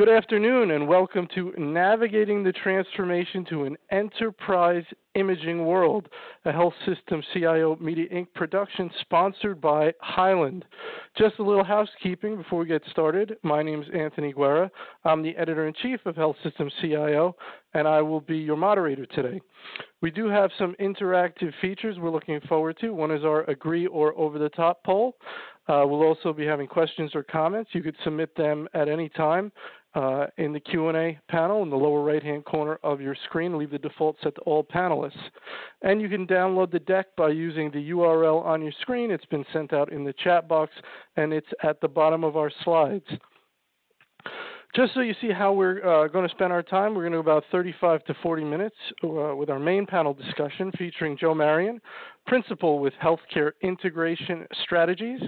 Good afternoon, and welcome to Navigating the Transformation to an Enterprise Imaging World, a Health System CIO Media Inc. production sponsored by Hyland. Just a little housekeeping before we get started. My name is Anthony Guerra. I'm the editor in chief of Health System CIO, and I will be your moderator today. We do have some interactive features we're looking forward to. One is our agree or over the top poll. Uh, we'll also be having questions or comments. You could submit them at any time uh, in the Q&A panel in the lower right-hand corner of your screen. Leave the default set to all panelists. And you can download the deck by using the URL on your screen. It's been sent out in the chat box, and it's at the bottom of our slides. Just so you see how we're uh, going to spend our time, we're going to go about 35 to 40 minutes uh, with our main panel discussion featuring Joe Marion, Principal with Healthcare Integration Strategies,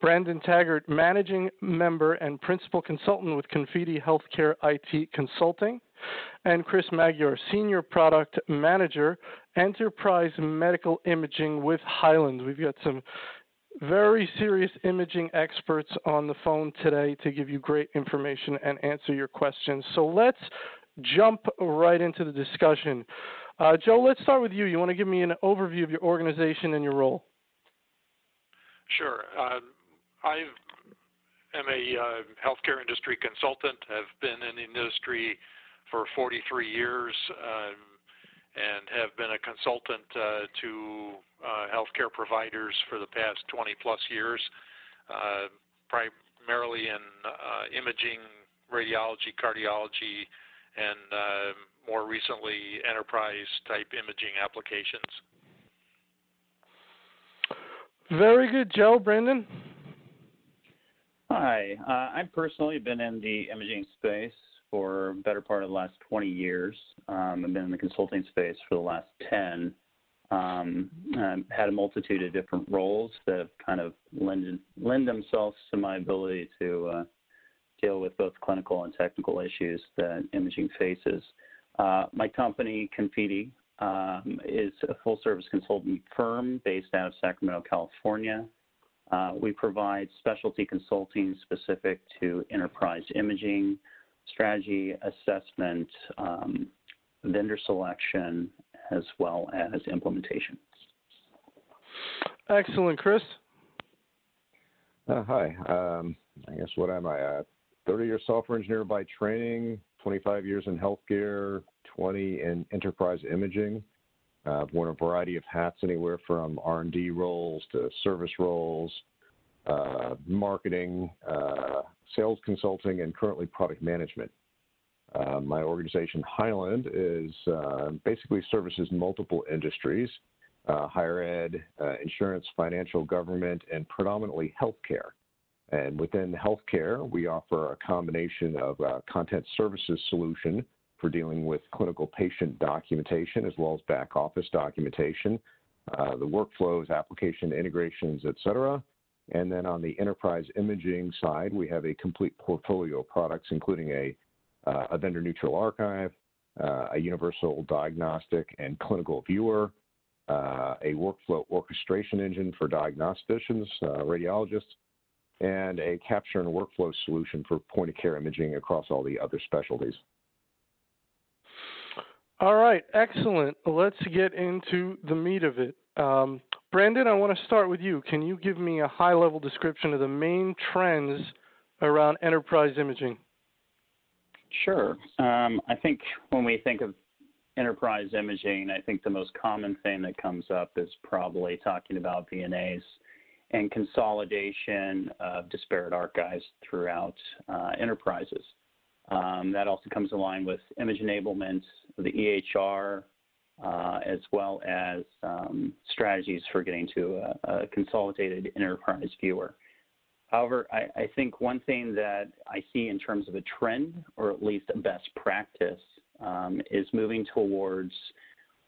Brandon Taggart, Managing Member and Principal Consultant with Konfidi Healthcare IT Consulting, and Chris Magyar, Senior Product Manager, Enterprise Medical Imaging with Hyland. We've got some very serious imaging experts on the phone today to give you great information and answer your questions. So let's jump right into the discussion. Uh, Joe, let's start with you. You want to give me an overview of your organization and your role? Sure. Uh, I am a uh, healthcare industry consultant. I have been in the industry for 43 years. And have been a consultant uh, to uh, healthcare providers for the past 20 plus years, uh, primarily in uh, imaging, radiology, cardiology, and uh, more recently enterprise type imaging applications. Very good, Joe. Brandon? Hi. Uh, I've personally been in the imaging space for better part of the last 20 years. Um, I've been in the consulting space for the last 10. Um, I've had a multitude of different roles that have kind of lend, lend themselves to my ability to uh, deal with both clinical and technical issues that imaging faces. Uh, my company, Konfidi, um, is a full service consulting firm based out of Sacramento, California. Uh, we provide specialty consulting specific to enterprise imaging, strategy assessment, um, vendor selection, as well as implementation. Excellent, Chris. Uh, hi. Um, I guess what am I? A 30-year software engineer by training, 25 years in healthcare, 20 in enterprise imaging. Uh, I've worn a variety of hats, anywhere from R&D roles to service roles, uh, marketing, uh, sales consulting, and currently product management. Uh, my organization, Hyland, is uh, basically services multiple industries uh, higher ed, uh, insurance, financial, government, and predominantly healthcare. And within healthcare, we offer a combination of uh, content services solution for dealing with clinical patient documentation as well as back office documentation, uh, the workflows, application integrations, et cetera. And then on the enterprise imaging side, we have a complete portfolio of products, including a, uh, a vendor neutral archive, uh, a universal diagnostic and clinical viewer, uh, a workflow orchestration engine for diagnosticians, uh, radiologists, and a capture and workflow solution for point of care imaging across all the other specialties. All right, excellent. Let's get into the meat of it. Um, Brandon, I want to start with you. Can you give me a high level description of the main trends around enterprise imaging? Sure. Um, I think when we think of enterprise imaging, I think the most common thing that comes up is probably talking about VNAs and consolidation of disparate archives throughout uh, enterprises. Um, that also comes along with image enablement, the EHR, uh, as well as um, strategies for getting to a, a, consolidated enterprise viewer. However, I, I, think one thing that I see in terms of a trend, or at least a best practice, um, is moving towards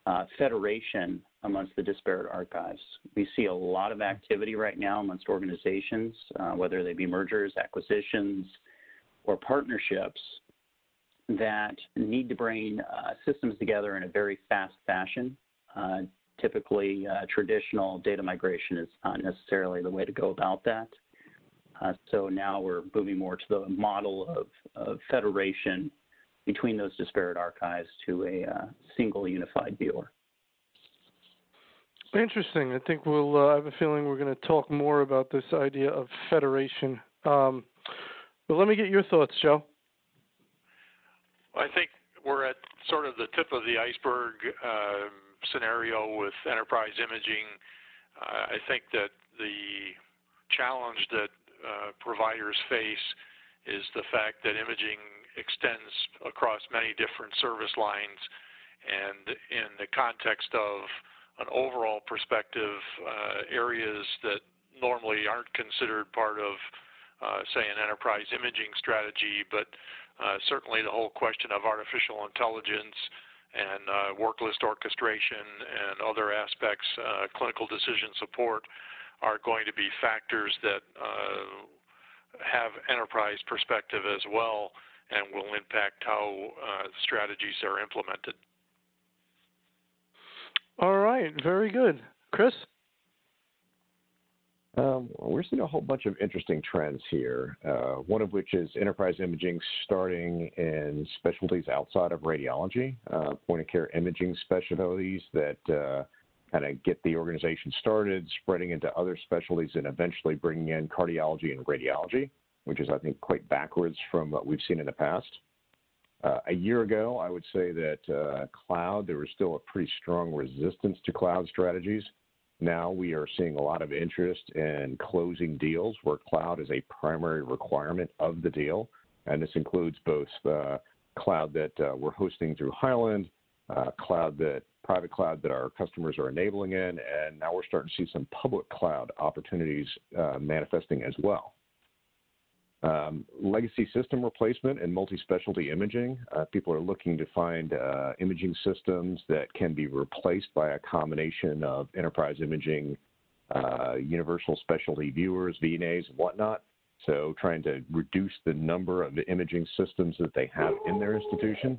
uh, federation amongst the disparate archives. We see a lot of activity right now amongst organizations, uh, whether they be mergers, acquisitions, or partnerships, that need to bring uh, systems together in a very fast fashion. Uh, typically, uh, traditional data migration is not necessarily the way to go about that. Uh, so now we're moving more to the model of, of federation between those disparate archives to a uh, single unified viewer. Interesting. I think we'll. Uh, I have a feeling we're going to talk more about this idea of federation. Um, but let me get your thoughts, Joe. I think we're at sort of the tip of the iceberg um, scenario with enterprise imaging. Uh, I think that the challenge that uh, providers face is the fact that imaging extends across many different service lines, and in the context of an overall perspective, uh, areas that normally aren't considered part of, uh, say, an enterprise imaging strategy, but uh, certainly the whole question of artificial intelligence and uh, work list orchestration and other aspects, uh, clinical decision support, are going to be factors that uh, have enterprise perspective as well and will impact how strategies are implemented. All right, very good. Chris? Um, we're seeing a whole bunch of interesting trends here, uh, one of which is enterprise imaging starting in specialties outside of radiology, uh, point of care imaging specialties that uh, kind of get the organization started, spreading into other specialties, and eventually bringing in cardiology and radiology, which is, I think, quite backwards from what we've seen in the past. Uh, a year ago, I would say that uh, cloud, there was still a pretty strong resistance to cloud strategies. Now we are seeing a lot of interest in closing deals where cloud is a primary requirement of the deal. And this includes both uh, cloud that uh, we're hosting through Hyland, uh, cloud that private cloud that our customers are enabling in, and now we're starting to see some public cloud opportunities uh, manifesting as well. Um, legacy system replacement and multi-specialty imaging. Uh, people are looking to find uh, imaging systems that can be replaced by a combination of enterprise imaging, uh, universal specialty viewers, VNAs, and whatnot. So trying to reduce the number of imaging systems that they have in their institution.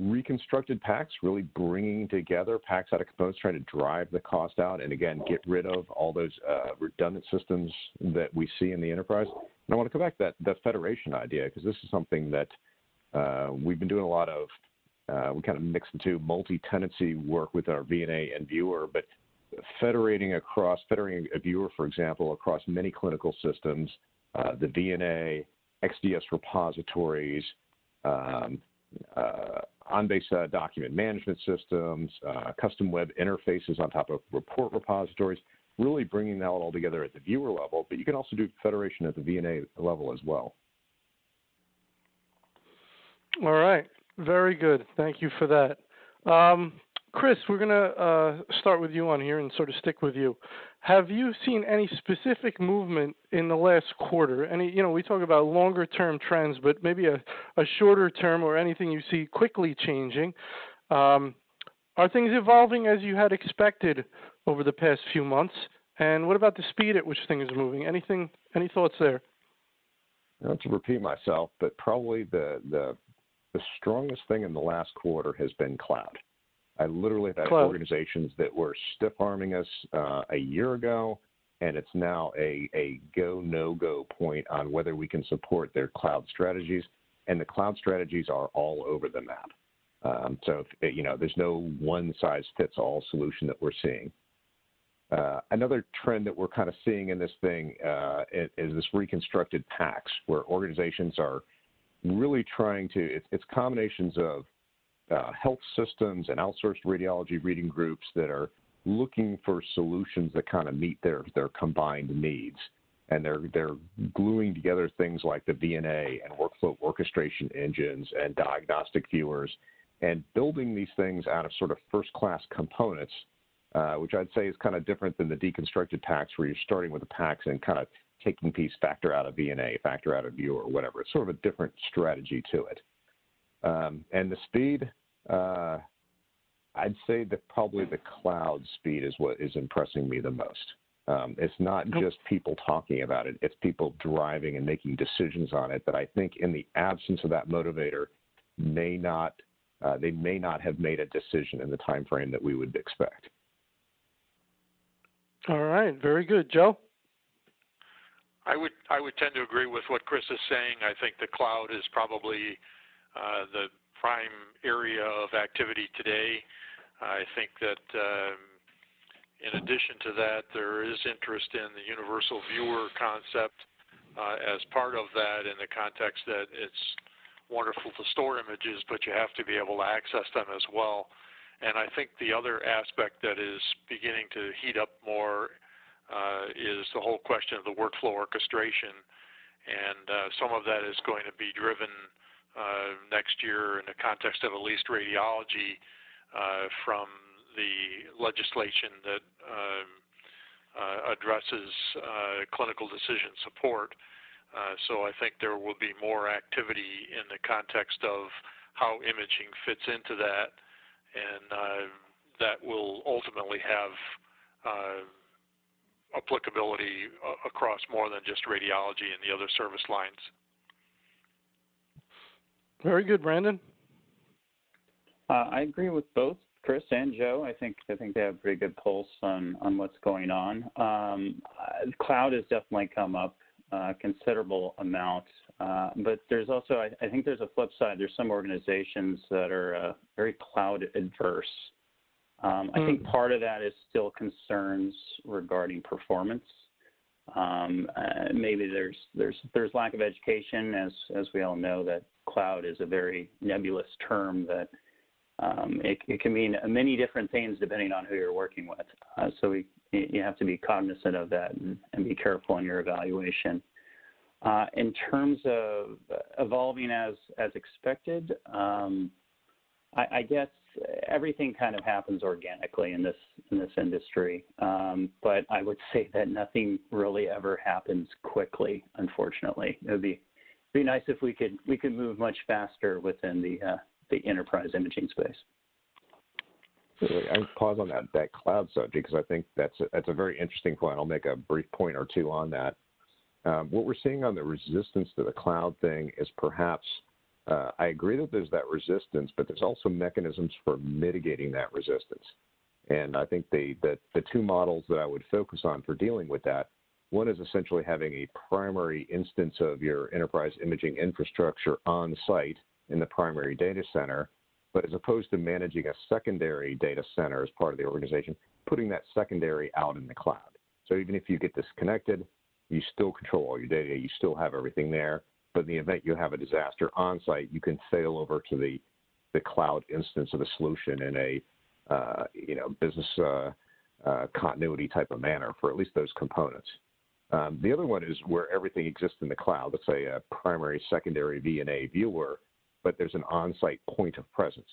Reconstructed PACS, really bringing together PACS out of components, trying to drive the cost out, and again, get rid of all those uh, redundant systems that we see in the enterprise. And I want to come back to that, that federation idea, because this is something that uh, we've been doing a lot of. Uh, we kind of mix the two multi-tenancy work with our VNA and viewer, but federating across, federating a viewer, for example, across many clinical systems, uh, the VNA, XDS repositories, um, uh, OnBase uh, document management systems, uh, custom web interfaces on top of report repositories, really bringing that all together at the viewer level, but you can also do federation at the VNA level as well. All right, very good. Thank you for that. Um, Chris, we're going to uh, start with you on here and sort of stick with you. Have you seen any specific movement in the last quarter? Any, you know, we talk about longer term trends, but maybe a, a shorter term or anything you see quickly changing. Um, are things evolving as you had expected over the past few months? And what about the speed at which things are moving? Anything, any thoughts there? Not to repeat myself, but probably the, the, the strongest thing in the last quarter has been cloud. I literally have had Cloud. organizations that were stiff arming us uh, a year ago, and it's now a, a go no go point on whether we can support their cloud strategies. And the cloud strategies are all over the map. Um, so, if, you know, there's no one size fits all solution that we're seeing. Uh, another trend that we're kind of seeing in this thing uh, is, this reconstructed PACS, where organizations are really trying to, it's, it's combinations of uh, health systems and outsourced radiology reading groups that are looking for solutions that kind of meet their their combined needs. And they're they're gluing together things like the VNA and workflow orchestration engines and diagnostic viewers, and building these things out of sort of first class components, uh, which I'd say is kind of different than the deconstructed PACS where you're starting with the PACS and kind of taking piece factor out of VNA, factor out of viewer, whatever. It's sort of a different strategy to it. Um, and the speed, uh, I'd say that probably the cloud speed is what is impressing me the most. Um, it's not just people talking about it; it's people driving and making decisions on it. That I think, in the absence of that motivator, may not uh, they may not have made a decision in the time frame that we would expect. All right, very good, Joe. I would I would tend to agree with what Chris is saying. I think the cloud is probably uh, the prime area of activity today. I think that um, in addition to that, there is interest in the universal viewer concept uh, as part of that in the context that it's wonderful to store images, but you have to be able to access them as well. And I think the other aspect that is beginning to heat up more uh, is the whole question of the workflow orchestration. And uh, some of that is going to be driven uh, next year in the context of at least radiology uh, from the legislation that um, uh, addresses uh, clinical decision support. Uh, so I think there will be more activity in the context of how imaging fits into that, and that will ultimately have applicability across more than just radiology and the other service lines. Very good, Brandon. Uh, I agree with both Chris and Joe. I think I think they have a pretty good pulse on on what's going on. Um, uh, cloud has definitely come up uh, considerable amount. Uh, but there's also, I, I, think there's a flip side. There's some organizations that are uh, very cloud adverse. Um, I think hmm. part of that is still concerns regarding performance. Um, uh, maybe there's there's there's lack of education, as as we all know that cloud is a very nebulous term that um, it, it, can mean many different things depending on who you're working with. Uh, so we, you have to be cognizant of that and, and be careful in your evaluation. Uh, in terms of evolving as as expected, um, I, I, guess everything kind of happens organically in this in this industry. Um, but I would say that nothing really ever happens quickly. Unfortunately, it would be be nice if we could we could move much faster within the uh, the enterprise imaging space. I pause on that that cloud subject because I think that's a, that's a very interesting point. I'll make a brief point or two on that. Um, what we're seeing on the resistance to the cloud thing is perhaps uh, I agree that there's that resistance, but there's also mechanisms for mitigating that resistance. And I think the, the, the two models that I would focus on for dealing with that one is essentially having a primary instance of your enterprise imaging infrastructure on site in the primary data center, but as opposed to managing a secondary data center as part of the organization, putting that secondary out in the cloud. So even if you get disconnected, you still control all your data, you still have everything there. But in the event you have a disaster on site, you can fail over to the, the cloud instance of the solution in a uh, you know business uh, uh, continuity type of manner for at least those components. Um, the other one is where everything exists in the cloud. Let's say a primary, secondary VNA viewer but there's an on-site point of presence.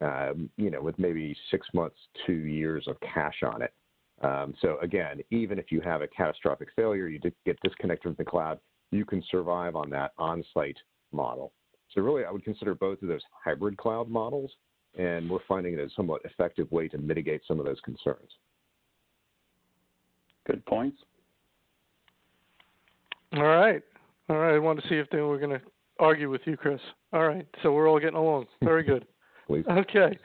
Um, you know, with maybe six months, two years of cache on it. Um, so again, even if you have a catastrophic failure, you get disconnected from the cloud, you can survive on that on-site model. So really, I would consider both of those hybrid cloud models, and we're finding it a somewhat effective way to mitigate some of those concerns. Good points. All right. All right. I wanted to see if they were going to argue with you, Chris. All right, so we're all getting along. Very good. Please. Okay.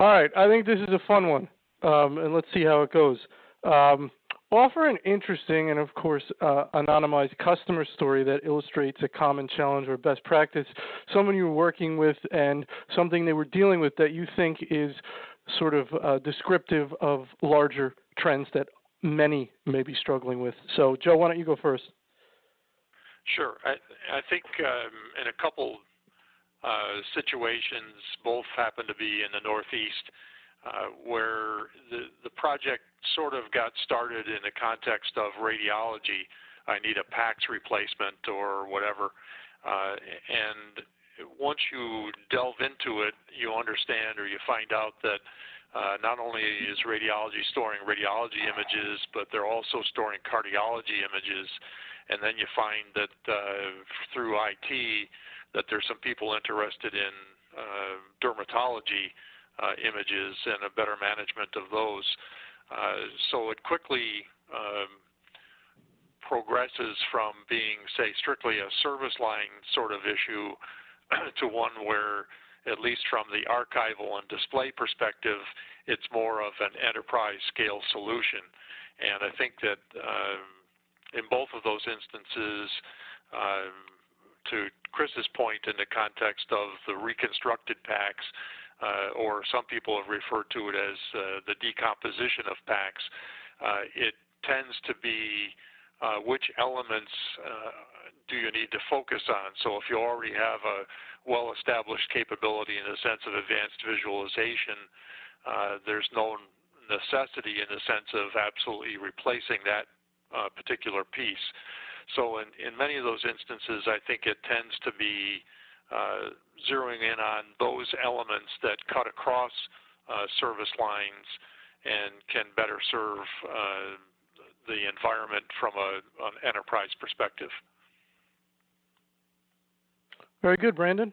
All right, I think this is a fun one, um, and let's see how it goes. Um, offer an interesting and, of course, uh, anonymized customer story that illustrates a common challenge or best practice, someone you were working with, and something they were dealing with that you think is sort of uh, descriptive of larger trends that many may be struggling with. So, Joe, why don't you go first? Sure. I, I think um, in a couple uh, situations, both happen to be in the Northeast, uh, where the, the project sort of got started in the context of radiology. I need a PACS replacement or whatever. Uh, and once you delve into it, you understand or you find out that uh, not only is radiology storing radiology images, but they're also storing cardiology images and then you find that uh, through IT that there's some people interested in uh, dermatology uh, images and a better management of those. Uh, so it quickly um, progresses from being, say, strictly a service line sort of issue to one where, at least from the archival and display perspective, it's more of an enterprise scale solution. And I think that um, in both of those instances, um, to Chris's point, in the context of the reconstructed PACS, uh, or some people have referred to it as uh, the decomposition of PACS, uh, it tends to be uh, which elements uh, do you need to focus on. So if you already have a well-established capability in the sense of advanced visualization, uh, there's no necessity in the sense of absolutely replacing that particular piece. So in, in many of those instances, I think it tends to be uh, zeroing in on those elements that cut across uh, service lines and can better serve uh, the environment from a, an enterprise perspective. Very good, Brandon.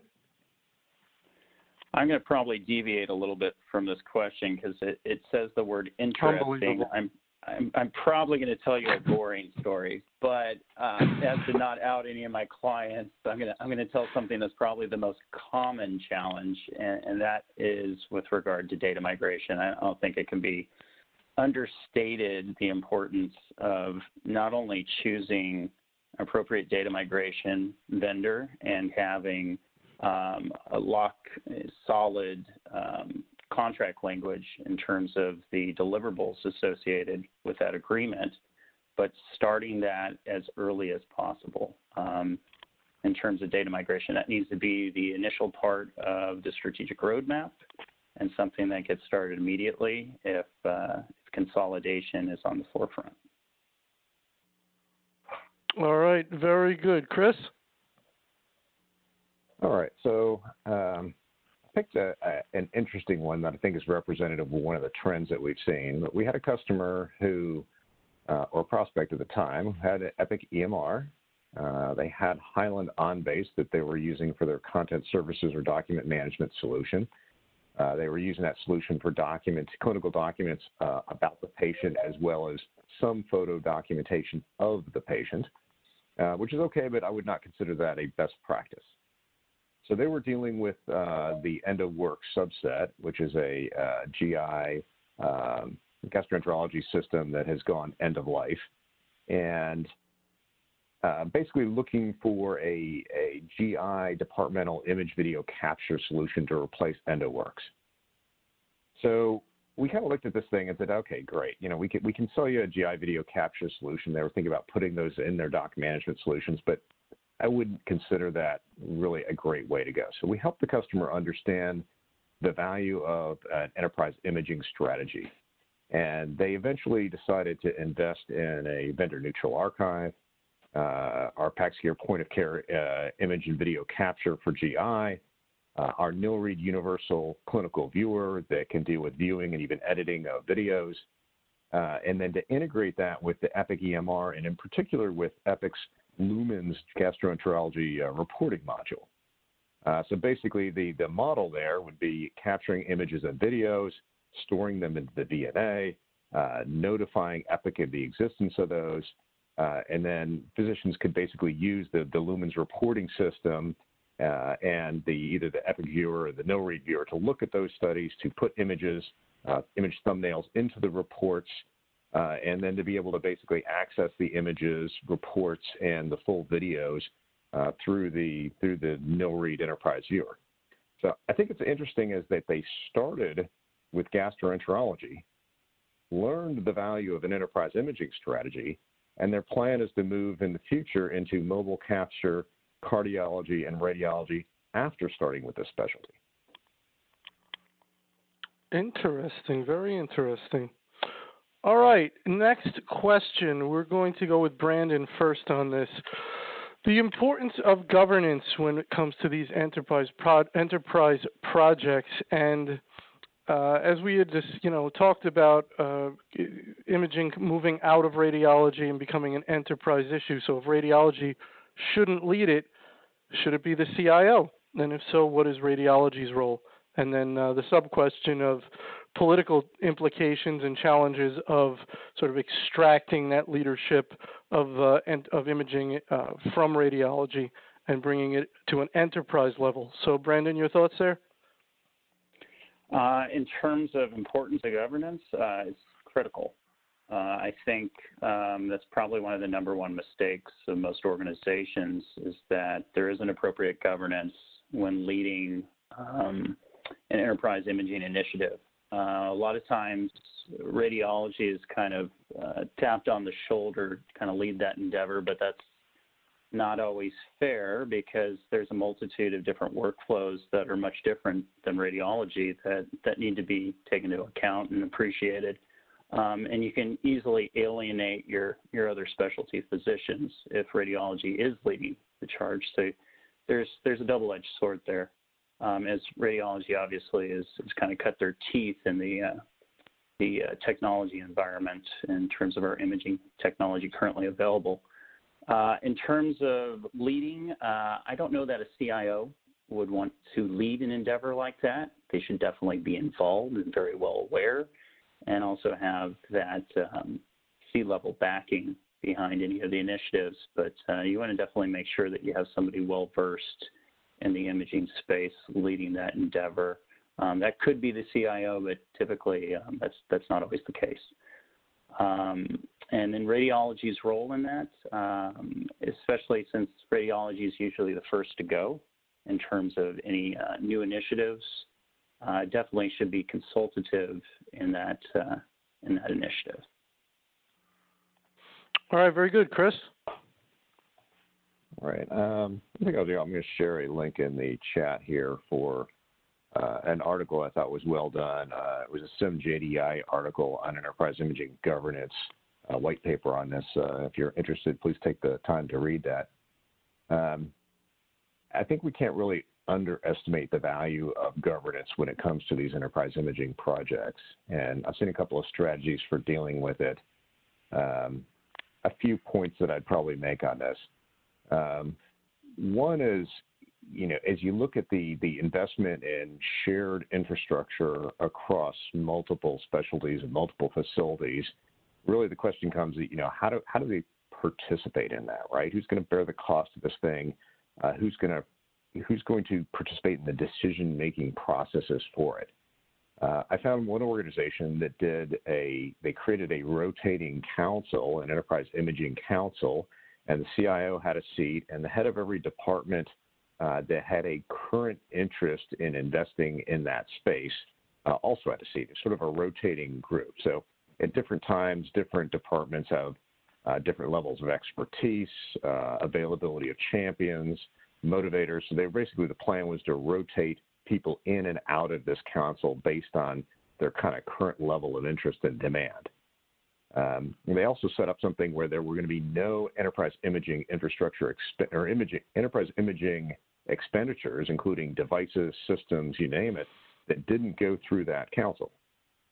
I'm going to probably deviate a little bit from this question because it, it says the word interesting. I'm, I'm, I'm probably going to tell you a boring story, but um, as to not out any of my clients, I'm going to I'm going to tell something that's probably the most common challenge, and, and that is with regard to data migration. I don't think it can be understated the importance of not only choosing appropriate data migration vendor and having um, a lock solid um, contract language in terms of the deliverables associated with that agreement, but starting that as early as possible. Um, in terms of data migration, that needs to be the initial part of the strategic roadmap and something that gets started immediately if, uh, if consolidation is on the forefront. All right, very good. Chris? All right, so um, I picked a, a, an interesting one that I think is representative of one of the trends that we've seen. We had a customer who, uh, or prospect at the time, had an Epic EMR. Uh, they had Hyland OnBase that they were using for their content services or document management solution. Uh, they were using that solution for documents, clinical documents uh, about the patient, as well as some photo documentation of the patient, uh, which is okay, but I would not consider that a best practice. So they were dealing with uh, the end of work subset, which is a uh, GI um, gastroenterology system that has gone end of life, and uh, basically looking for a, a GI departmental image video capture solution to replace EndoWorks. So we kind of looked at this thing and said, okay, great. You know, we can we can sell you a GI video capture solution. They were thinking about putting those in their doc management solutions, but I wouldn't consider that really a great way to go. So we help the customer understand the value of an enterprise imaging strategy. And they eventually decided to invest in a vendor neutral archive, uh, our PACSgear point of care uh, image and video capture for GI, uh, our NILRead Universal Clinical Viewer that can deal with viewing and even editing of videos, uh, and then to integrate that with the Epic EMR and in particular with Epic's Lumens gastroenterology uh, reporting module. Uh, so basically, the, the model there would be capturing images and videos, storing them into the VNA, notifying Epic of the existence of those, uh, and then physicians could basically use the, the Lumens reporting system uh, and the either the Epic viewer or the NILRead viewer to look at those studies, to put images, uh, image thumbnails into the reports, uh, and then to be able to basically access the images, reports, and the full videos uh, through the through the NILRead Enterprise Viewer. So I think it's interesting is that they started with gastroenterology, learned the value of an enterprise imaging strategy, and their plan is to move in the future into mobile capture, cardiology, and radiology after starting with this specialty. Interesting, very interesting. All right, next question. We're going to go with Brandon first on this. The importance of governance when it comes to these enterprise pro- enterprise projects and uh, as we had just, you know, talked about uh, imaging moving out of radiology and becoming an enterprise issue. So if radiology shouldn't lead it, should it be the CIO? And if so, what is radiology's role? And then uh, the sub question of political implications and challenges of sort of extracting that leadership of uh, of imaging uh, from radiology and bringing it to an enterprise level. So, Brandon, your thoughts there? Uh, in terms of importance of governance, uh, it's critical. Uh, I think um, that's probably one of the number one mistakes of most organizations is that there isn't appropriate governance when leading um, an enterprise imaging initiative. Uh, a lot of times, radiology is kind of uh, tapped on the shoulder to kind of lead that endeavor, but that's not always fair because there's a multitude of different workflows that are much different than radiology that, that need to be taken into account and appreciated. Um, and you can easily alienate your, your other specialty physicians if radiology is leading the charge. So there's, there's a double edged sword there um, as radiology obviously has, kind of cut their teeth in the uh, the uh, technology environment in terms of our imaging technology currently available. Uh, in terms of leading, uh, I don't know that a CIO would want to lead an endeavor like that. They should definitely be involved and very well aware, and also have that um, C-level backing behind any of the initiatives. But uh, you want to definitely make sure that you have somebody well versed in the imaging space leading that endeavor. Um, that could be the CIO, but typically um, that's that's not always the case. Um, and then radiology's role in that, um, especially since radiology is usually the first to go in terms of any uh, new initiatives, uh, definitely should be consultative in that uh, in that initiative. All right, very good, Chris. Right. Um, I think I'll do. I'm going to share a link in the chat here for uh, an article I thought was well done. Uh, it was a SIIM JDI article on enterprise imaging governance, a white paper on this. Uh, if you're interested, please take the time to read that. Um, I think we can't really underestimate the value of governance when it comes to these enterprise imaging projects. And I've seen a couple of strategies for dealing with it. Um, a few points that I'd probably make on this. Um, one is, you know, as you look at the the investment in shared infrastructure across multiple specialties and multiple facilities, really the question comes, that you know, how do how do they participate in that, right? Who's going to bear the cost of this thing? Uh, who's going to who's going to participate in the decision making processes for it? Uh, I found one organization that did a they created a rotating council, an enterprise imaging council, and the CIO had a seat, and the head of every department uh, that had a current interest in investing in that space uh, also had a seat. It's sort of a rotating group. So at different times, different departments have uh, different levels of expertise, uh, availability of champions, motivators. So they basically the plan was to rotate people in and out of this council based on their kind of current level of interest and demand. Um, they also set up something where there were going to be no enterprise imaging infrastructure exp- or imaging, enterprise imaging expenditures, including devices, systems, you name it, that didn't go through that council.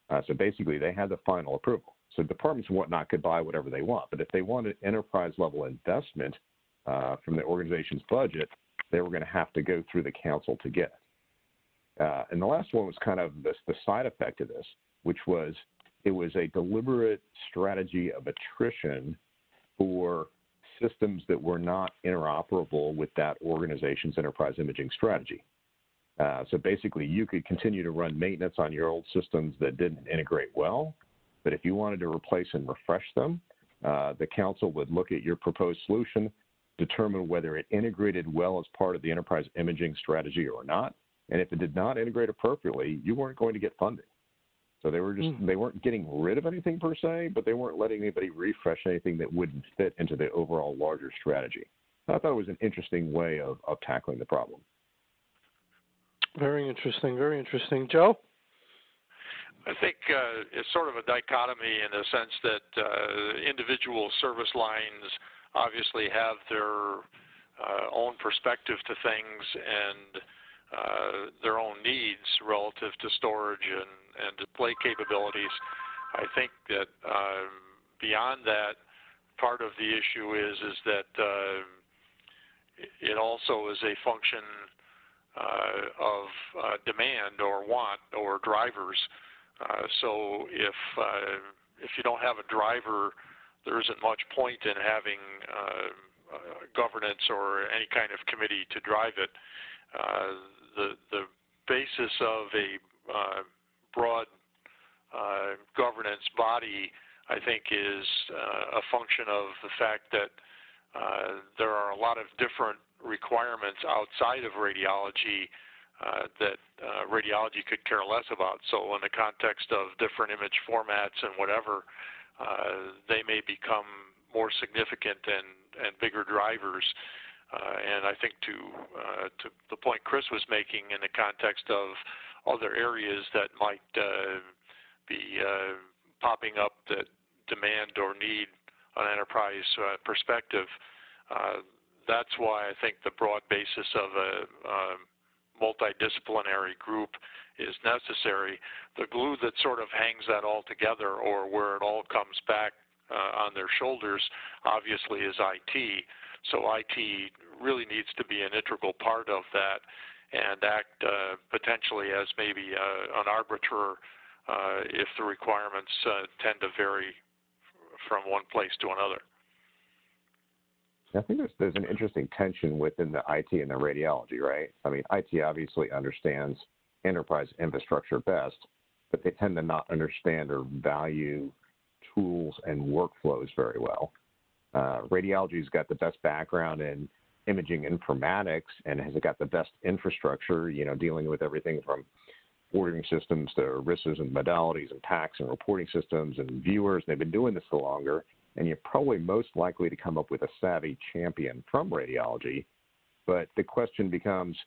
Uh, so basically, they had the final approval. So departments and whatnot could buy whatever they want, but if they wanted enterprise level investment uh, from the organization's budget, they were going to have to go through the council to get it. Uh, and the last one was kind of this, the side effect of this, which was it was a deliberate strategy of attrition for systems that were not interoperable with that organization's enterprise imaging strategy. Uh, so basically, you could continue to run maintenance on your old systems that didn't integrate well, but if you wanted to replace and refresh them, uh, the council would look at your proposed solution, determine whether it integrated well as part of the enterprise imaging strategy or not, and if it did not integrate appropriately, you weren't going to get funding. So they were just mm. they weren't getting rid of anything per se, but they weren't letting anybody refresh anything that wouldn't fit into the overall larger strategy. I thought it was an interesting way of, of tackling the problem. Very interesting, very interesting. Joe? I think uh, it's sort of a dichotomy in the sense that uh, individual service lines obviously have their uh, own perspective to things and uh, their own needs relative to storage and, and display capabilities. I think that um, beyond that, part of the issue is is that uh, it also is a function uh, of uh, demand or want or drivers. Uh, so if uh, if you don't have a driver, there isn't much point in having governance or any kind of committee to drive it. Uh, the the basis of a uh, broad uh, governance body, I think, is uh, a function of the fact that uh, there are a lot of different requirements outside of radiology that radiology could care less about. So, in the context of different image formats and whatever, they may become more significant and, and bigger drivers. Uh, and I think to uh, to the point Chris was making in the context of other areas that might uh, be popping up that demand or need an enterprise perspective, that's why I think the broad basis of a um, multidisciplinary group is necessary. The glue that sort of hangs that all together, or where it all comes back uh, on their shoulders, obviously, is IT. So IT really needs to be an integral part of that and act uh, potentially as maybe uh, an arbiter uh, if the requirements uh, tend to vary from one place to another. I think there's, there's an interesting tension within the IT and the radiology, right? I mean, IT obviously understands enterprise infrastructure best, but they tend to not understand or value tools and workflows very well. Uh, radiology's got the best background in imaging informatics and has got the best infrastructure, you know, dealing with everything from ordering systems to RISs and modalities and PACS and reporting systems and viewers. They've been doing this for longer, and you're probably most likely to come up with a savvy champion from radiology. But the question becomes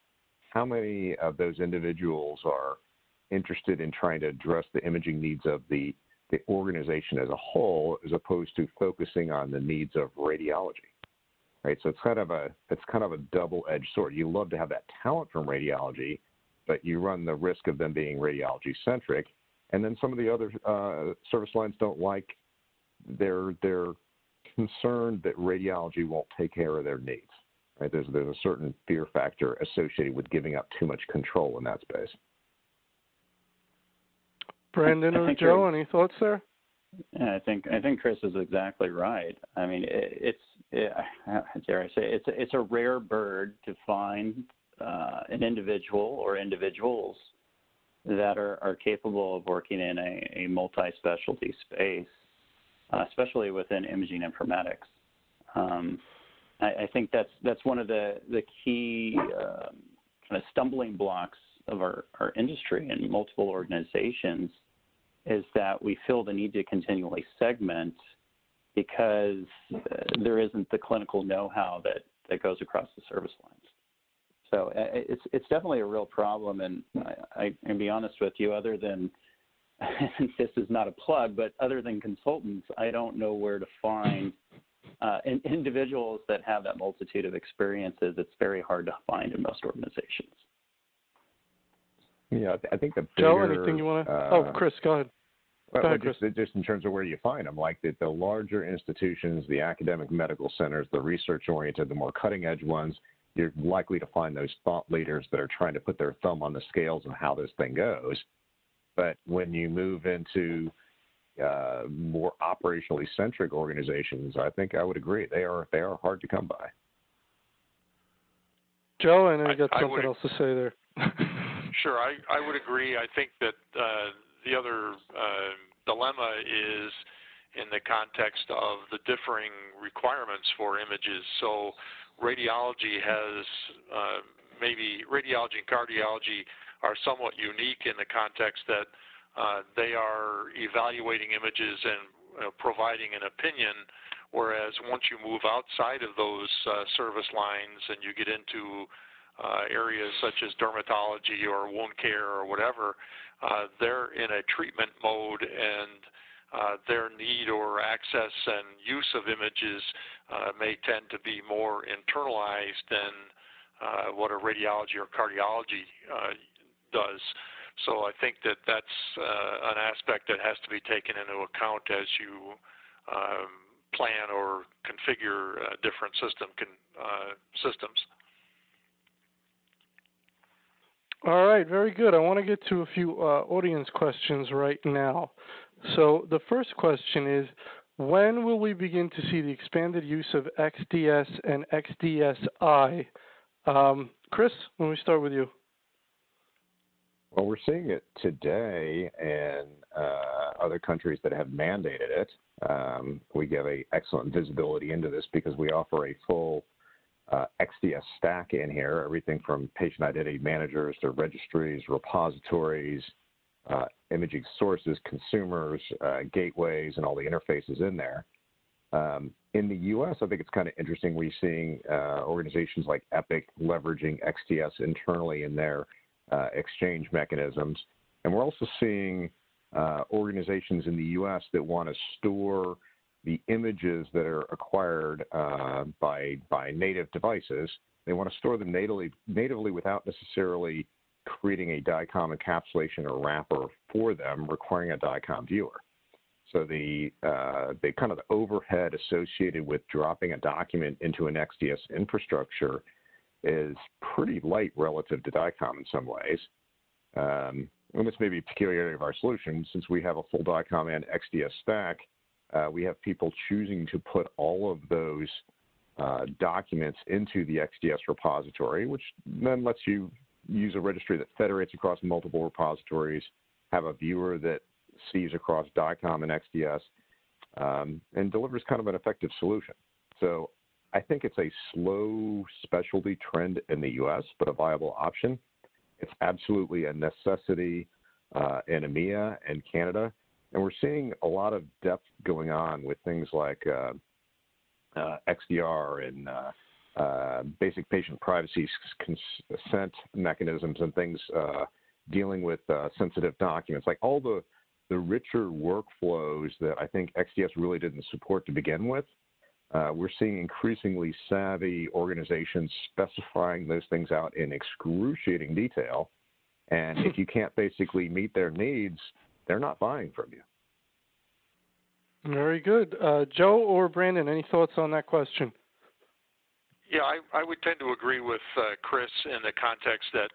how many of those individuals are interested in trying to address the imaging needs of the the organization as a whole as opposed to focusing on the needs of radiology right? So it's kind of a it's kind of a double-edged sword. You love to have that talent from radiology but you run the risk of them being radiology centric and then some of the other uh, service lines don't like they're they're concerned that radiology won't take care of their needs right? There's there's a certain fear factor associated with giving up too much control in that space Brandon or Joe, any thoughts there? Yeah, I think I think Chris is exactly right. I mean, it, it's it, dare I say it's a, it's a rare bird to find uh, an individual or individuals that are, are capable of working in a, a multi-specialty space, uh, especially within imaging informatics. Um, I, I, think that's that's one of the the key uh, kind of stumbling blocks of our, our industry and multiple organizations is that we feel the need to continually segment because uh, there isn't the clinical know-how that, that goes across the service lines. So uh, it's it's definitely a real problem, and I, I can be honest with you. Other than this is not a plug, but other than consultants, I don't know where to find uh, individuals that have that multitude of experiences. It's very hard to find in most organizations. Yeah, I think the bigger, Joe, anything you want to? Uh, oh, Chris, go ahead. Well, go ahead, just, Chris. just in terms of where you find them, like the, the larger institutions, the academic medical centers, the research oriented, the more cutting edge ones, you're likely to find those thought leaders that are trying to put their thumb on the scales of how this thing goes. But when you move into uh, more operationally centric organizations, I think I would agree they are they are hard to come by. Joe, I know you got something else to say there. Sure, I, I would agree. I think that uh, the other uh, dilemma is in the context of the differing requirements for images. So, radiology has uh, maybe radiology and cardiology are somewhat unique in the context that uh, they are evaluating images and uh, providing an opinion. Whereas once you move outside of those uh, service lines and you get into uh, areas such as dermatology or wound care or whatever, uh, they're in a treatment mode and uh, their need or access and use of images uh, may tend to be more internalized than uh, what a radiology or cardiology uh, does. So I think that that's uh, an aspect that has to be taken into account as you um, plan or configure uh, different system con- uh, systems. All right, very good. I want to get to a few uh, audience questions right now. So the first question is, when will we begin to see the expanded use of XDS and XDSI? Um, Chris, let me start with you. Well, we're seeing it today in uh, other countries that have mandated it. Um, we give a excellent visibility into this because we offer a full uh, XDS stack in here, everything from patient identity managers to registries, repositories, uh, imaging sources, consumers, uh, gateways, and all the interfaces in there. Um, in the U.S., I think it's kind of interesting. We're seeing uh, organizations like Epic leveraging XDS internally in their uh, exchange mechanisms, and we're also seeing uh, organizations in the U.S. that want to store the images that are acquired uh, by by native devices. They want to store them natively natively without necessarily creating a DICOM encapsulation or wrapper for them, requiring a DICOM viewer. So the uh, the kind of the overhead associated with dropping a document into an XDS infrastructure is pretty light relative to DICOM in some ways. Um, and this may be a peculiarity of our solution. Since we have a full DICOM and XDS stack, uh, we have people choosing to put all of those uh, documents into the XDS repository, which then lets you use a registry that federates across multiple repositories, have a viewer that sees across DICOM and XDS, um, and delivers kind of an effective solution. So I think it's a slow specialty trend in the US, but a viable option. It's absolutely a necessity uh, in EMEA and Canada. And we're seeing a lot of depth going on with things like uh, uh, XDR and uh, uh, basic patient privacy consent mechanisms and things uh, dealing with sensitive documents, like all the the richer workflows that I think XDS really didn't support to begin with. Uh, we're seeing increasingly savvy organizations specifying those things out in excruciating detail. And if you can't basically meet their needs, they're not buying from you. Very good. Uh, Joe or Brandon, any thoughts on that question? Yeah, I, I would tend to agree with uh, Chris in the context that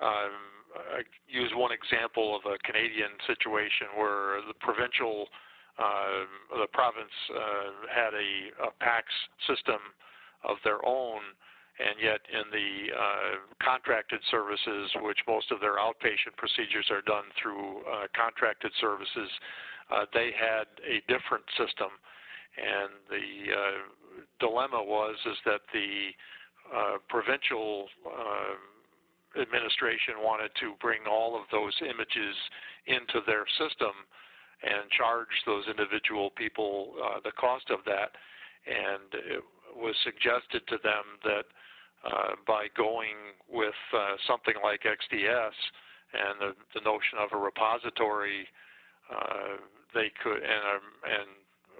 um, I use one example of a Canadian situation where the provincial, uh, the province uh, had a, a PACS system of their own, and yet in the uh, contracted services, which most of their outpatient procedures are done through uh, contracted services, uh, they had a different system, and the uh, dilemma was is that the uh, provincial uh, administration wanted to bring all of those images into their system and charge those individual people the cost of that. And it was suggested to them that uh, by going with uh, something like XDS and the, the notion of a repository, uh, they could and a, and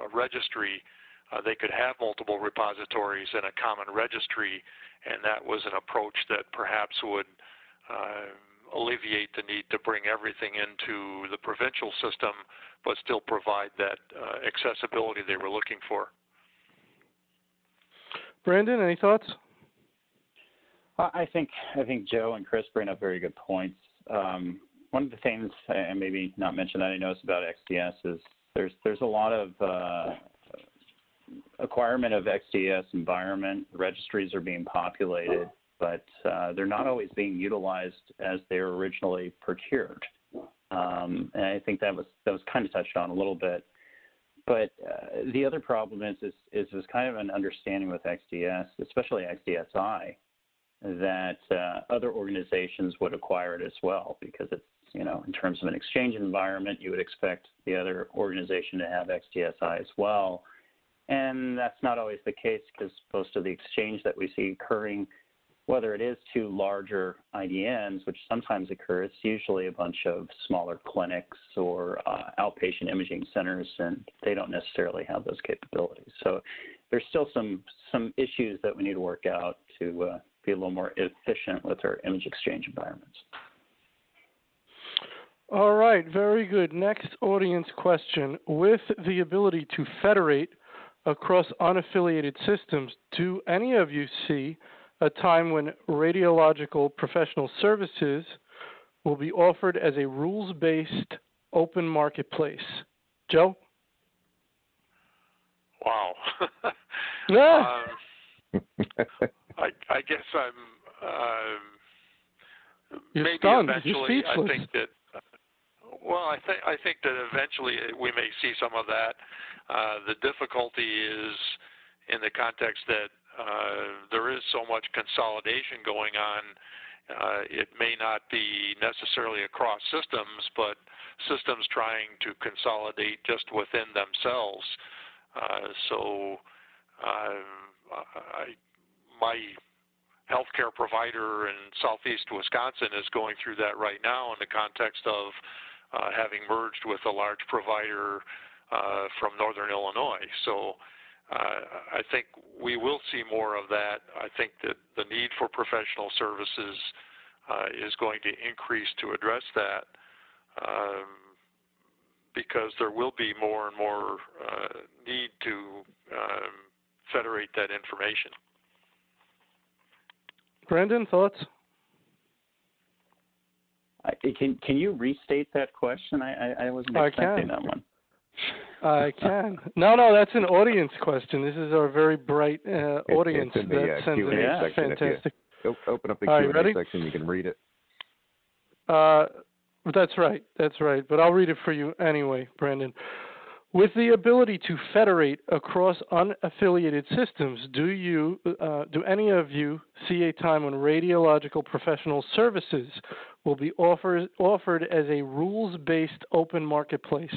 a registry, uh, they could have multiple repositories in a common registry, and that was an approach that perhaps would uh, alleviate the need to bring everything into the provincial system, but still provide that accessibility they were looking for. Brandon, any thoughts? I think I think Joe and Chris bring up very good points. Um, one of the things, and maybe not mention that I noticed about XDS is there's there's a lot of uh, acquirement of XDS environment. Registries are being populated but uh, they're not always being utilized as they were originally procured. Um, and I think that was that was kind of touched on a little bit. But uh, the other problem is, is is there's kind of an understanding with XDS, especially XDSI, that uh, other organizations would acquire it as well because it's you know in terms of an exchange environment, you would expect the other organization to have XDSI as well. And that's not always the case because most of the exchange that we see occurring whether it is to larger IDNs, which sometimes occur, it's usually a bunch of smaller clinics or uh, outpatient imaging centers, and they don't necessarily have those capabilities. So there's still some some issues that we need to work out to uh, be a little more efficient with our image exchange environments. All right, very good. Next audience question. With the ability to federate across unaffiliated systems, do any of you see a time when radiological professional services will be offered as a rules based open marketplace. Joe? Wow. yeah. um, I, I, guess I'm. Uh, You're maybe stunned. eventually, You're speechless. I think that. Well, I think I think that eventually we may see some of that. Uh, the difficulty is in the context that uh, there is so much consolidation going on. Uh, it may not be necessarily across systems, but systems trying to consolidate just within themselves. Uh, so, uh, I, my healthcare provider in southeast Wisconsin is going through that right now in the context of uh, having merged with a large provider uh, from northern Illinois. So uh, I think we will see more of that. I think that the need for professional services uh, is going to increase to address that. Um, because there will be more and more uh, need to um, federate that information. Brandon, thoughts? I, can can you restate that question? I I, I wasn't I expecting can. that one. I can. No, no, that's an audience question. This is our very bright uh, It's- audience the, that uh, sends Q&A in section if you- fantastic. Open up the All Q&A ready? section. You can read it. Uh, that's right. That's right. But I'll read it for you anyway, Brandon. With the ability to federate across unaffiliated systems, do you, uh, do any of you see a time when radiological professional services will be offered offered as a rules-based open marketplace?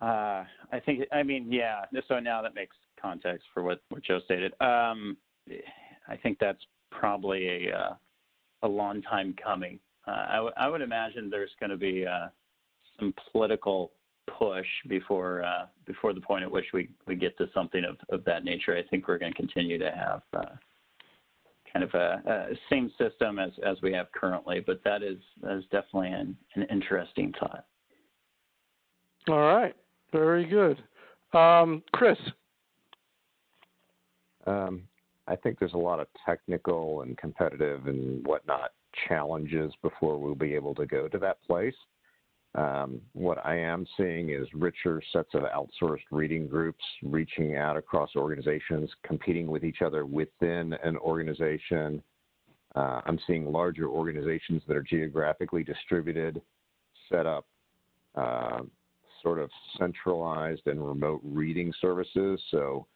Uh, I think, I mean, yeah. So now that makes context for what, what Joe stated. Um, I think that's probably a uh, a long time coming. Uh, I, w- I would imagine there's going to be uh, some political push before uh, before the point at which we, we get to something of, of that nature. I think we're going to continue to have uh, kind of a, a same system as, as we have currently, but that is that is definitely an, an interesting thought. All right. Very good. Um, Chris. Um, I think there's a lot of technical and competitive and whatnot challenges before we'll be able to go to that place. Um, what I am seeing is richer sets of outsourced reading groups reaching out across organizations, competing with each other within an organization. Uh, I'm seeing larger organizations that are geographically distributed, set up uh, sort of centralized and remote reading services. So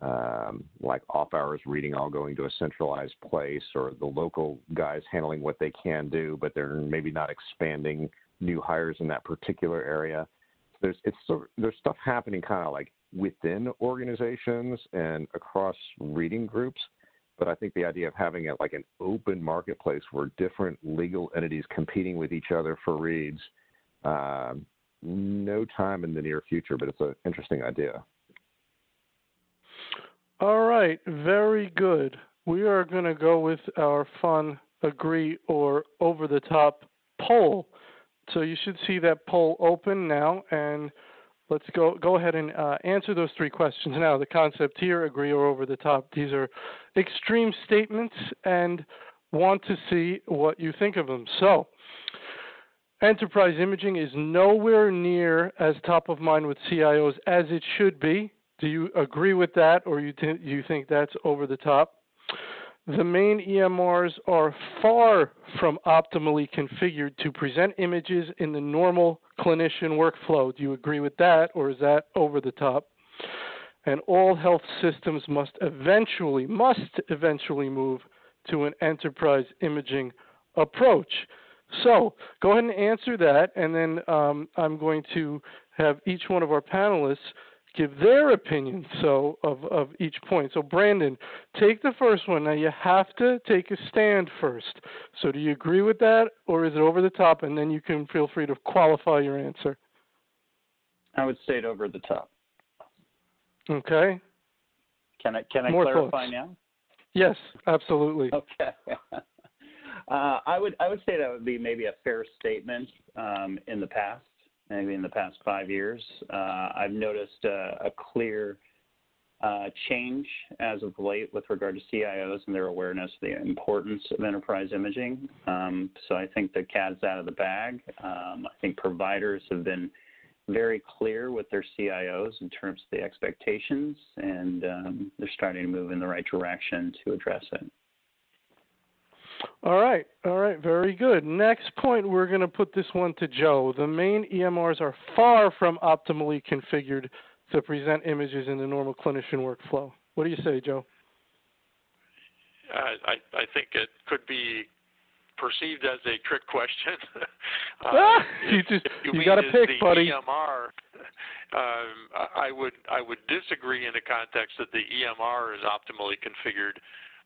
um, like off hours reading all going to a centralized place or the local guys handling what they can do, but they're maybe not expanding new hires in that particular area. There's it's sort there's stuff happening kind of like within organizations and across reading groups. But I think the idea of having it like an open marketplace where different legal entities competing with each other for reads, um, no time in the near future, but it's an interesting idea. All right, very good. We are going to go with our fun agree or over the top poll. So you should see that poll open now, and let's go go ahead and uh, answer those three questions now. The concept here, agree or over the top. These are extreme statements, and want to see what you think of them. So. Enterprise imaging is nowhere near as top of mind with CIOs as it should be. Do you agree with that, or you you think that's over the top? The main EMRs are far from optimally configured to present images in the normal clinician workflow. Do you agree with that, or is that over the top? And all health systems must eventually must eventually move to an enterprise imaging approach. So go ahead and answer that, and then um, I'm going to have each one of our panelists give their opinion so of, of each point. So Brandon, take the first one. Now you have to take a stand first. So do you agree with that or is it over the top and then you can feel free to qualify your answer. I would say it over the top. Okay? Can I can I More clarify thoughts. now? Yes, absolutely. Okay. uh, I would I would say that would be maybe a fair statement um, in the past, maybe in the past five years. Uh, I've noticed a, clear uh, change as of late with regard to CIOs and their awareness of the importance of enterprise imaging. Um, so I think the cat's out of the bag. Um, I think providers have been very clear with their CIOs in terms of the expectations, and um, they're starting to move in the right direction to address it. All right, all right, very good. Next point, we're going to put this one to Joe. The main EMRs are far from optimally configured to present images in the normal clinician workflow. What do you say, Joe? Uh, I, I think it could be perceived as a trick question. uh, you just you, you got to pick, the buddy. EMR, um, I would I would disagree in the context that the EMR is optimally configured.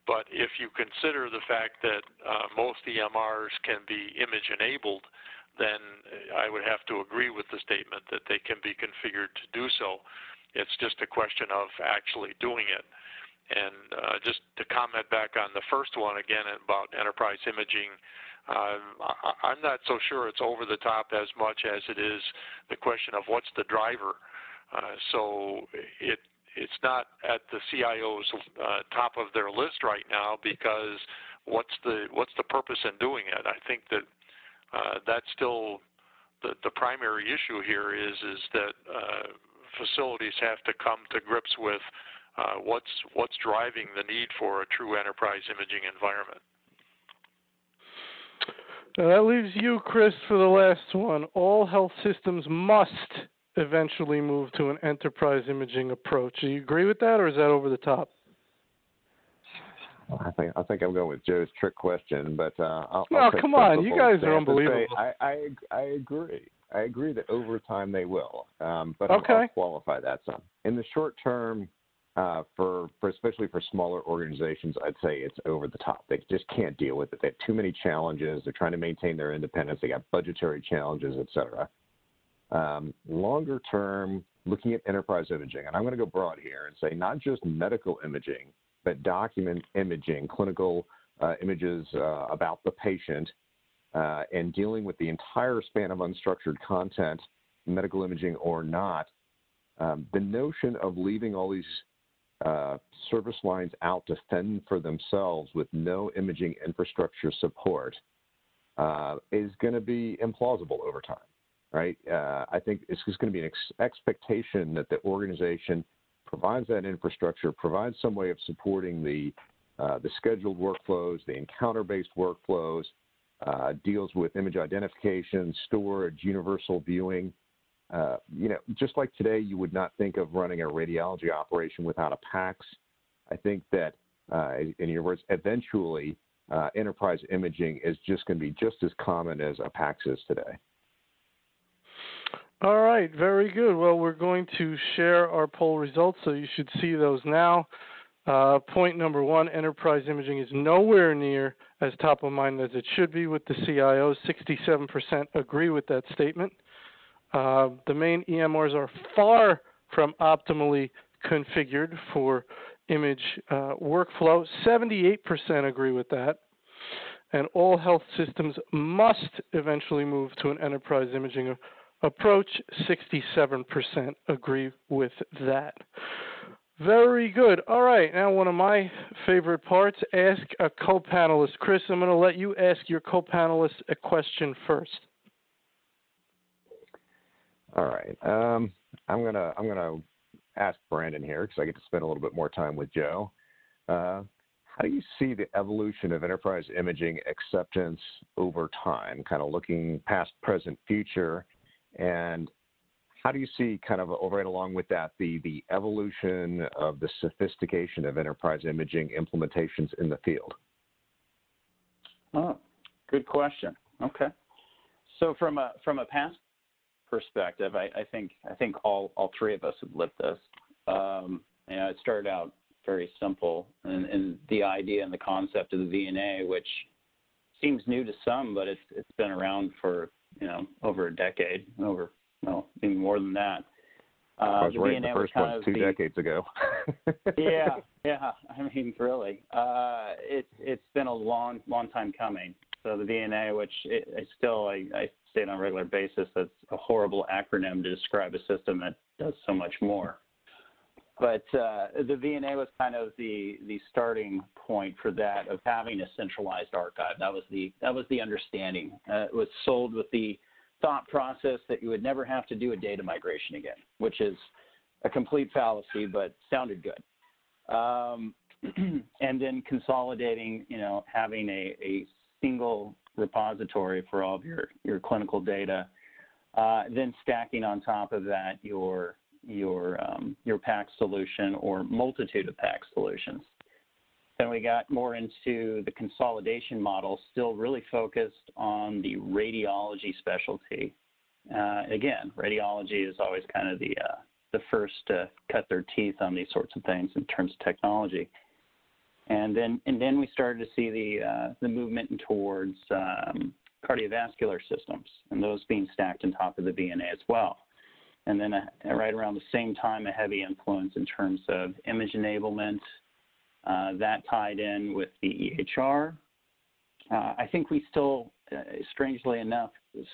But if you consider the fact that uh, most EMRs can be image enabled, then I would have to agree with the statement that they can be configured to do so. It's just a question of actually doing it. And uh, just to comment back on the first one again about enterprise imaging, uh, I'm not so sure it's over the top as much as it is the question of what's the driver. Uh, so it it's not at the CIO's uh, top of their list right now because what's the what's the purpose in doing it? I think that uh, that's still the the primary issue here is is that uh, facilities have to come to grips with uh, what's what's driving the need for a true enterprise imaging environment. Now that leaves you, Chris, for the last one. All health systems must eventually move to an enterprise imaging approach. Do you agree with that, or is that over the top? I think I think I'm going with Joe's trick question, but uh, I'll, no, I'll come on, you guys are unbelievable. I, I I agree. I agree that over time they will, um, but okay. I'll, I'll qualify that some. In the short term, uh, for, for especially for smaller organizations, I'd say it's over the top. They just can't deal with it. They have too many challenges. They're trying to maintain their independence. They got budgetary challenges, et cetera. Um, longer term, looking at enterprise imaging, and I'm going to go broad here and say not just medical imaging, but document imaging, clinical uh, images uh, about the patient, uh, and dealing with the entire span of unstructured content, medical imaging or not. Um, the notion of leaving all these uh, service lines out to fend for themselves with no imaging infrastructure support uh, is going to be implausible over time, right? Uh, I think it's just going to be an ex- expectation that the organization provides that infrastructure, provides some way of supporting the uh, the scheduled workflows, the encounter-based workflows, uh, deals with image identification, storage, universal viewing, uh, you know, just like today, you would not think of running a radiology operation without a PACS. I think that, uh, in your words, eventually uh, enterprise imaging is just going to be just as common as a PACS is today. All right, very good. Well, we're going to share our poll results, so you should see those now. Uh, point number one enterprise imaging is nowhere near as top of mind as it should be with the CIOs. 67% agree with that statement. Uh, the main EMRs are far from optimally configured for image uh, workflow. 78% agree with that. And all health systems must eventually move to an enterprise imaging approach. 67% agree with that. Very good. All right, now one of my favorite parts ask a co panelist. Chris, I'm going to let you ask your co panelist a question first. All right. Um, I'm gonna I'm gonna ask Brandon here because I get to spend a little bit more time with Joe. Uh, how do you see the evolution of enterprise imaging acceptance over time, kind of looking past, present, future, and how do you see kind of right along with that the the evolution of the sophistication of enterprise imaging implementations in the field? Oh, good question. Okay. So from a from a past perspective, I, I, think I think all all three of us have lived this. Um, you know, it started out very simple, and, and, the idea and the concept of the VNA, which seems new to some, but it's it's been around for you know over a decade, over well even more than that. Uh, I was the right VNA the first one two the, decades ago. yeah, yeah. I mean, really, uh, it's it's been a long, long time coming. So the VNA, which it, I still I, I say it on a regular basis, that's a horrible acronym to describe a system that does so much more. But uh, the VNA was kind of the the starting point for that of having a centralized archive. That was the that was the understanding. Uh, it was sold with the thought process that you would never have to do a data migration again, which is a complete fallacy, but sounded good. Um, and then consolidating, you know, having a, a single repository for all of your, your clinical data. Uh, then stacking on top of that your your um, your PACS solution or multitude of PACS solutions. Then we got more into the consolidation model, still really focused on the radiology specialty. Uh, again, radiology is always kind of the uh, the first to cut their teeth on these sorts of things in terms of technology. And then and then we started to see the uh, the movement towards um, cardiovascular systems, and those being stacked on top of the VNA as well. And then right around the same time, a heavy influence in terms of image enablement, uh, that tied in with the EHR. Uh, I think we still, uh, strangely enough,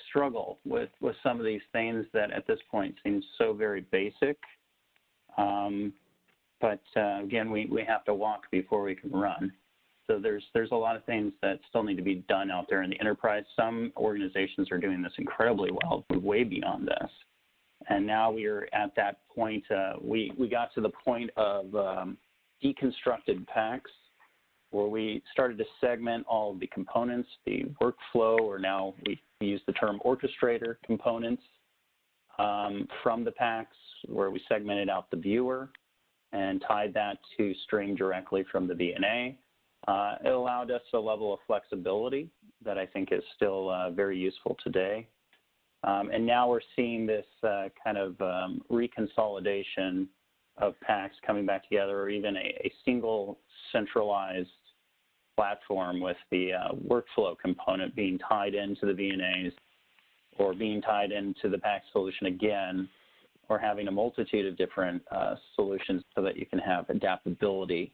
struggle with, with some of these things that at this point seem so very basic. Um, but uh, again, we, we have to walk before we can run. So there's there's a lot of things that still need to be done out there in the enterprise. Some organizations are doing this incredibly well, way beyond this. And now we are at that point. Uh, we we got to the point of um, deconstructed PACS, where we started to segment all of the components, the workflow, or now we use the term orchestrator components um, from the PACS, where we segmented out the viewer and tied that to stream directly from the VNA. Uh, it allowed us a level of flexibility that I think is still uh, very useful today. Um, and now we're seeing this uh, kind of um, reconsolidation of PACS coming back together, or even a, a single centralized platform with the uh, workflow component being tied into the VNAs or being tied into the PACS solution again, or having a multitude of different uh, solutions so that you can have adaptability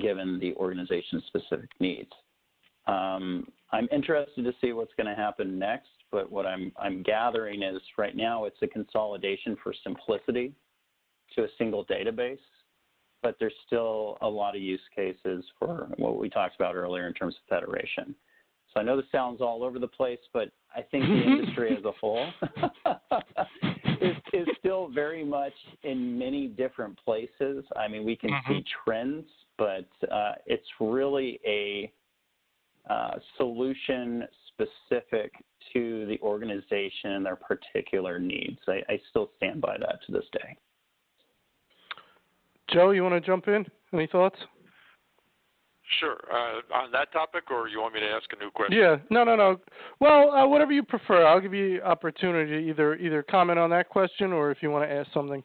given the organization's specific needs. Um, I'm interested to see what's going to happen next, but what I'm, I'm gathering is right now it's a consolidation for simplicity to a single database, but there's still a lot of use cases for what we talked about earlier in terms of federation. So I know this sounds all over the place, but I think the industry as a whole is, is still very much in many different places. I mean, we can mm-hmm. see trends, but uh, it's really a uh, solution specific to the organization and their particular needs. I, I still stand by that to this day. Joe, you want to jump in? Any thoughts? Sure. Uh, on that topic, or you want me to ask a new question? Yeah. No, no, no. Well, uh, whatever you prefer. I'll give you opportunity either either comment on that question or if you want to ask something.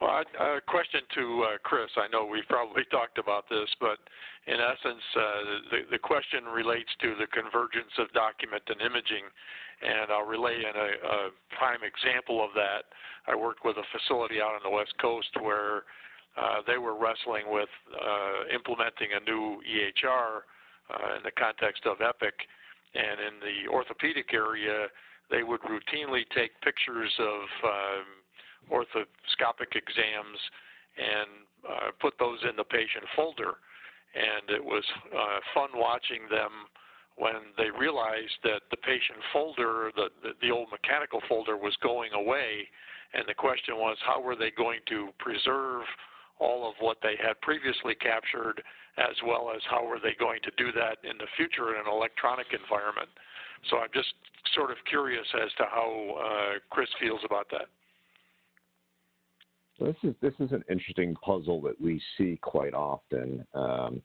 Well, a question to uh, Chris. I know we've probably talked about this, but in essence, uh, the, the question relates to the convergence of document and imaging. And I'll relay in a, a prime example of that. I worked with a facility out on the West Coast where uh, they were wrestling with uh, implementing a new EHR uh, in the context of Epic. And in the orthopedic area, they would routinely take pictures of um, orthoscopic exams and uh, put those in the patient folder. And it was uh, fun watching them when they realized that the patient folder, the, the, the old mechanical folder, was going away. And the question was, how were they going to preserve all of what they had previously captured, as well as how were they going to do that in the future in an electronic environment. So I'm just sort of curious as to how uh, Chris feels about that. This is this is an interesting puzzle that we see quite often. Um,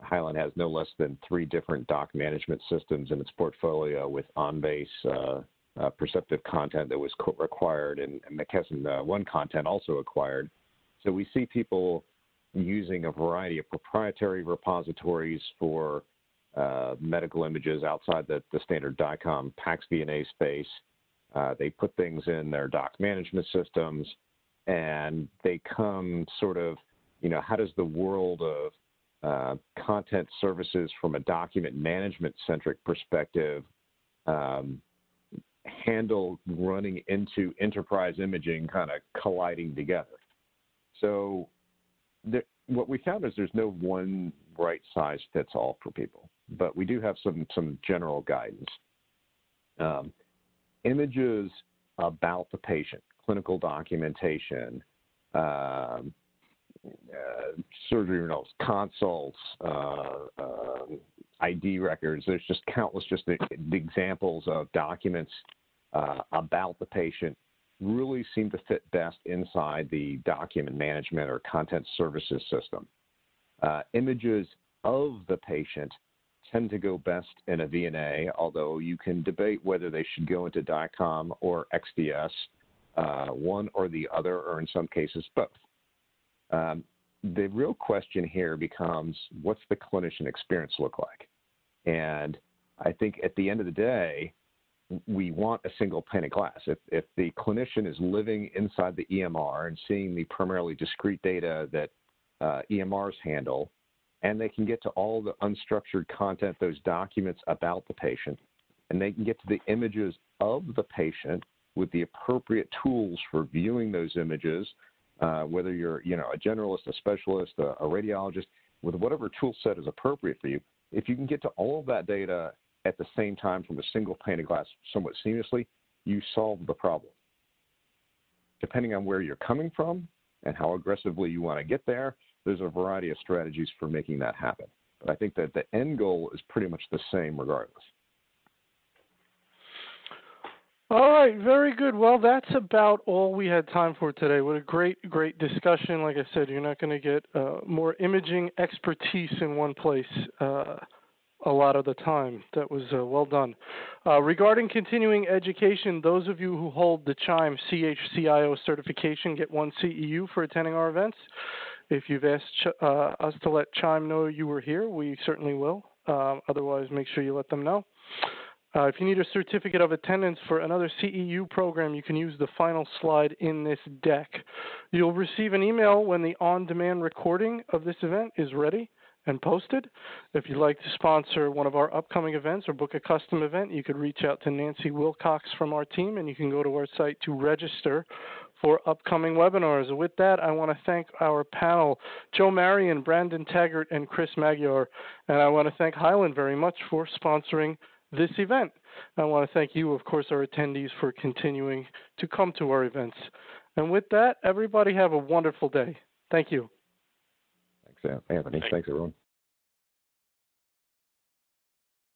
Hyland has no less than three different doc management systems in its portfolio with OnBase uh, uh, perceptive content that was co- required and, and McKesson uh, One content also acquired. So we see people using a variety of proprietary repositories for uh, medical images outside the, the standard DICOM PACS VNA space. Uh, they put things in their doc management systems, and they come sort of, you know, how does the world of uh, content services from a document management centric perspective um, handle running into enterprise imaging kind of colliding together? So there, what we found is there's no one right size fits all for people, but we do have some some general guidance. Um, images about the patient, clinical documentation, um, uh, surgery notes, consults, uh, uh, ID records. There's just countless just the, the examples of documents uh, about the patient really seem to fit best inside the document management or content services system. Uh, images of the patient tend to go best in a VNA, although you can debate whether they should go into DICOM or XDS, uh, one or the other, or in some cases both. Um, the real question here becomes what's the clinician experience look like? And I think at the end of the day, we want a single pane of glass. If, if the clinician is living inside the EMR and seeing the primarily discrete data that uh, EMRs handle, and they can get to all the unstructured content, those documents about the patient, and they can get to the images of the patient with the appropriate tools for viewing those images, uh, whether you're you know a generalist, a specialist, a, a radiologist, with whatever tool set is appropriate for you. If you can get to all of that data at the same time from a single pane of glass somewhat seamlessly, you solve the problem. Depending on where you're coming from and how aggressively you want to get there, there's a variety of strategies for making that happen. But I think that the end goal is pretty much the same regardless. All right, very good. Well, that's about all we had time for today. What a great, great discussion. Like I said, you're not going to get uh, more imaging expertise in one place. Uh, a lot of the time. That was uh, well done. Uh, regarding continuing education, those of you who hold the CHIME CHCIO certification get one CEU for attending our events. If you've asked uh, us to let Chime know you were here, we certainly will. Um, otherwise, make sure you let them know. Uh, if you need a certificate of attendance for another CEU program, you can use the final slide in this deck. You'll receive an email when the on demand recording of this event is ready and posted. If you'd like to sponsor one of our upcoming events or book a custom event, you could reach out to Nancy Wilcox from our team and you can go to our site to register for upcoming webinars. With that, I want to thank our panel, Joe Marion, Brandon Taggart, and Chris Magyar. And I want to thank Hyland very much for sponsoring this event. I want to thank you, of course, our attendees for continuing to come to our events. And with that, everybody have a wonderful day. Thank you. Thanks, Anthony. Thanks, everyone.